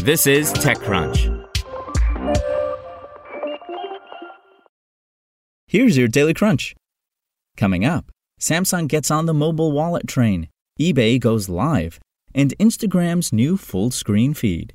This is TechCrunch. Here's your Daily Crunch. Coming up, Samsung gets on the mobile wallet train, eBay goes live, and Instagram's new full screen feed.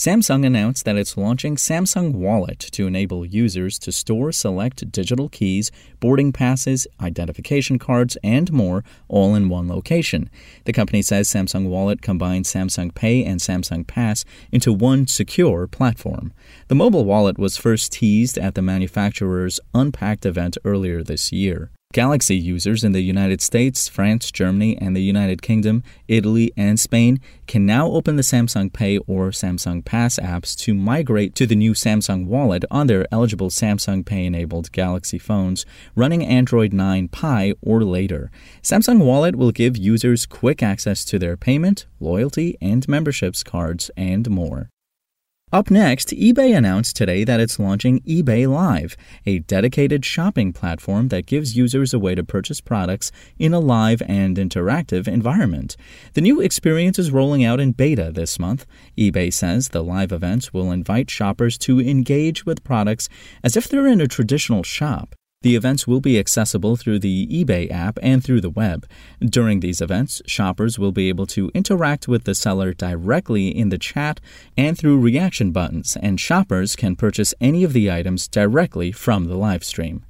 Samsung announced that it's launching Samsung Wallet to enable users to store select digital keys, boarding passes, identification cards, and more all in one location. The company says Samsung Wallet combines Samsung Pay and Samsung Pass into one secure platform. The mobile wallet was first teased at the manufacturer's Unpacked event earlier this year. Galaxy users in the United States, France, Germany, and the United Kingdom, Italy, and Spain can now open the Samsung Pay or Samsung Pass apps to migrate to the new Samsung Wallet on their eligible Samsung Pay enabled Galaxy phones running Android 9 Pie or later. Samsung Wallet will give users quick access to their payment, loyalty, and memberships cards, and more. Up next, eBay announced today that it's launching eBay Live, a dedicated shopping platform that gives users a way to purchase products in a live and interactive environment. The new experience is rolling out in beta this month. eBay says the live events will invite shoppers to engage with products as if they're in a traditional shop. The events will be accessible through the eBay app and through the web. During these events, shoppers will be able to interact with the seller directly in the chat and through reaction buttons, and shoppers can purchase any of the items directly from the live stream.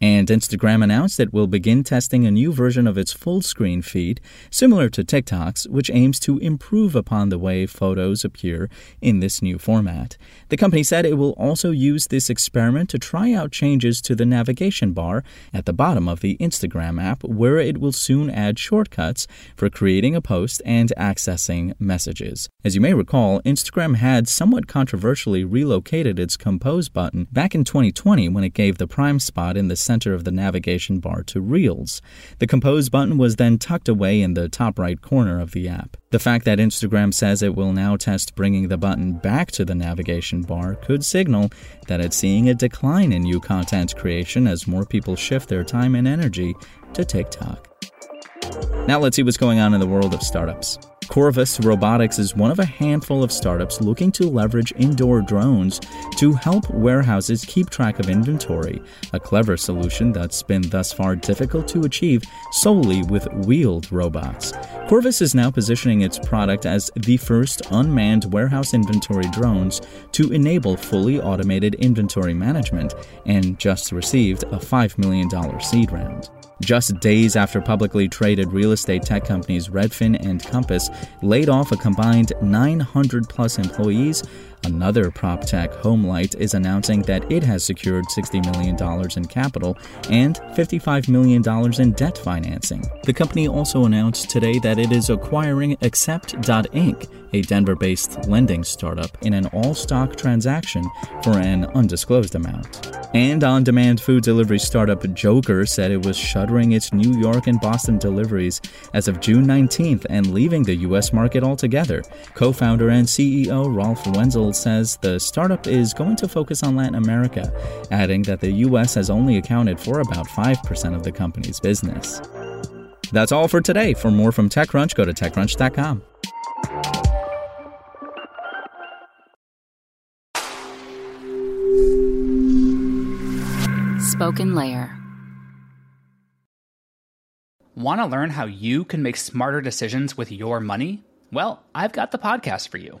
And Instagram announced it will begin testing a new version of its full screen feed, similar to TikTok's, which aims to improve upon the way photos appear in this new format. The company said it will also use this experiment to try out changes to the navigation bar at the bottom of the Instagram app, where it will soon add shortcuts for creating a post and accessing messages. As you may recall, Instagram had somewhat controversially relocated its Compose button back in 2020 when it gave the prime spot in the center of the navigation bar to Reels. The Compose button was then tucked away in the top right corner of the app. The fact that Instagram says it will now test bringing the button back to the navigation bar could signal that it's seeing a decline in new content creation as more people shift their time and energy to TikTok. Now let's see what's going on in the world of startups. Corvus Robotics is one of a handful of startups looking to leverage indoor drones to help warehouses keep track of inventory, a clever solution that's been thus far difficult to achieve solely with wheeled robots. Corvus is now positioning its product as the first unmanned warehouse inventory drones to enable fully automated inventory management and just received a $5 million seed round. Just days after publicly traded real estate tech companies Redfin and Compass laid off a combined 900 plus employees, Another prop tech, Homelight, is announcing that it has secured $60 million in capital and $55 million in debt financing. The company also announced today that it is acquiring Accept.inc, a Denver based lending startup, in an all stock transaction for an undisclosed amount. And on demand food delivery startup Jokr said it was shuttering its New York and Boston deliveries as of June 19th and leaving the U.S. market altogether. Co founder and CEO Ralf Wenzel Says the startup is going to focus on Latin America, adding that the U.S. has only accounted for about 5% of the company's business. That's all for today. For more from TechCrunch, go to TechCrunch.com. Spoken Layer. Want to learn how you can make smarter decisions with your money? Well, I've got the podcast for you.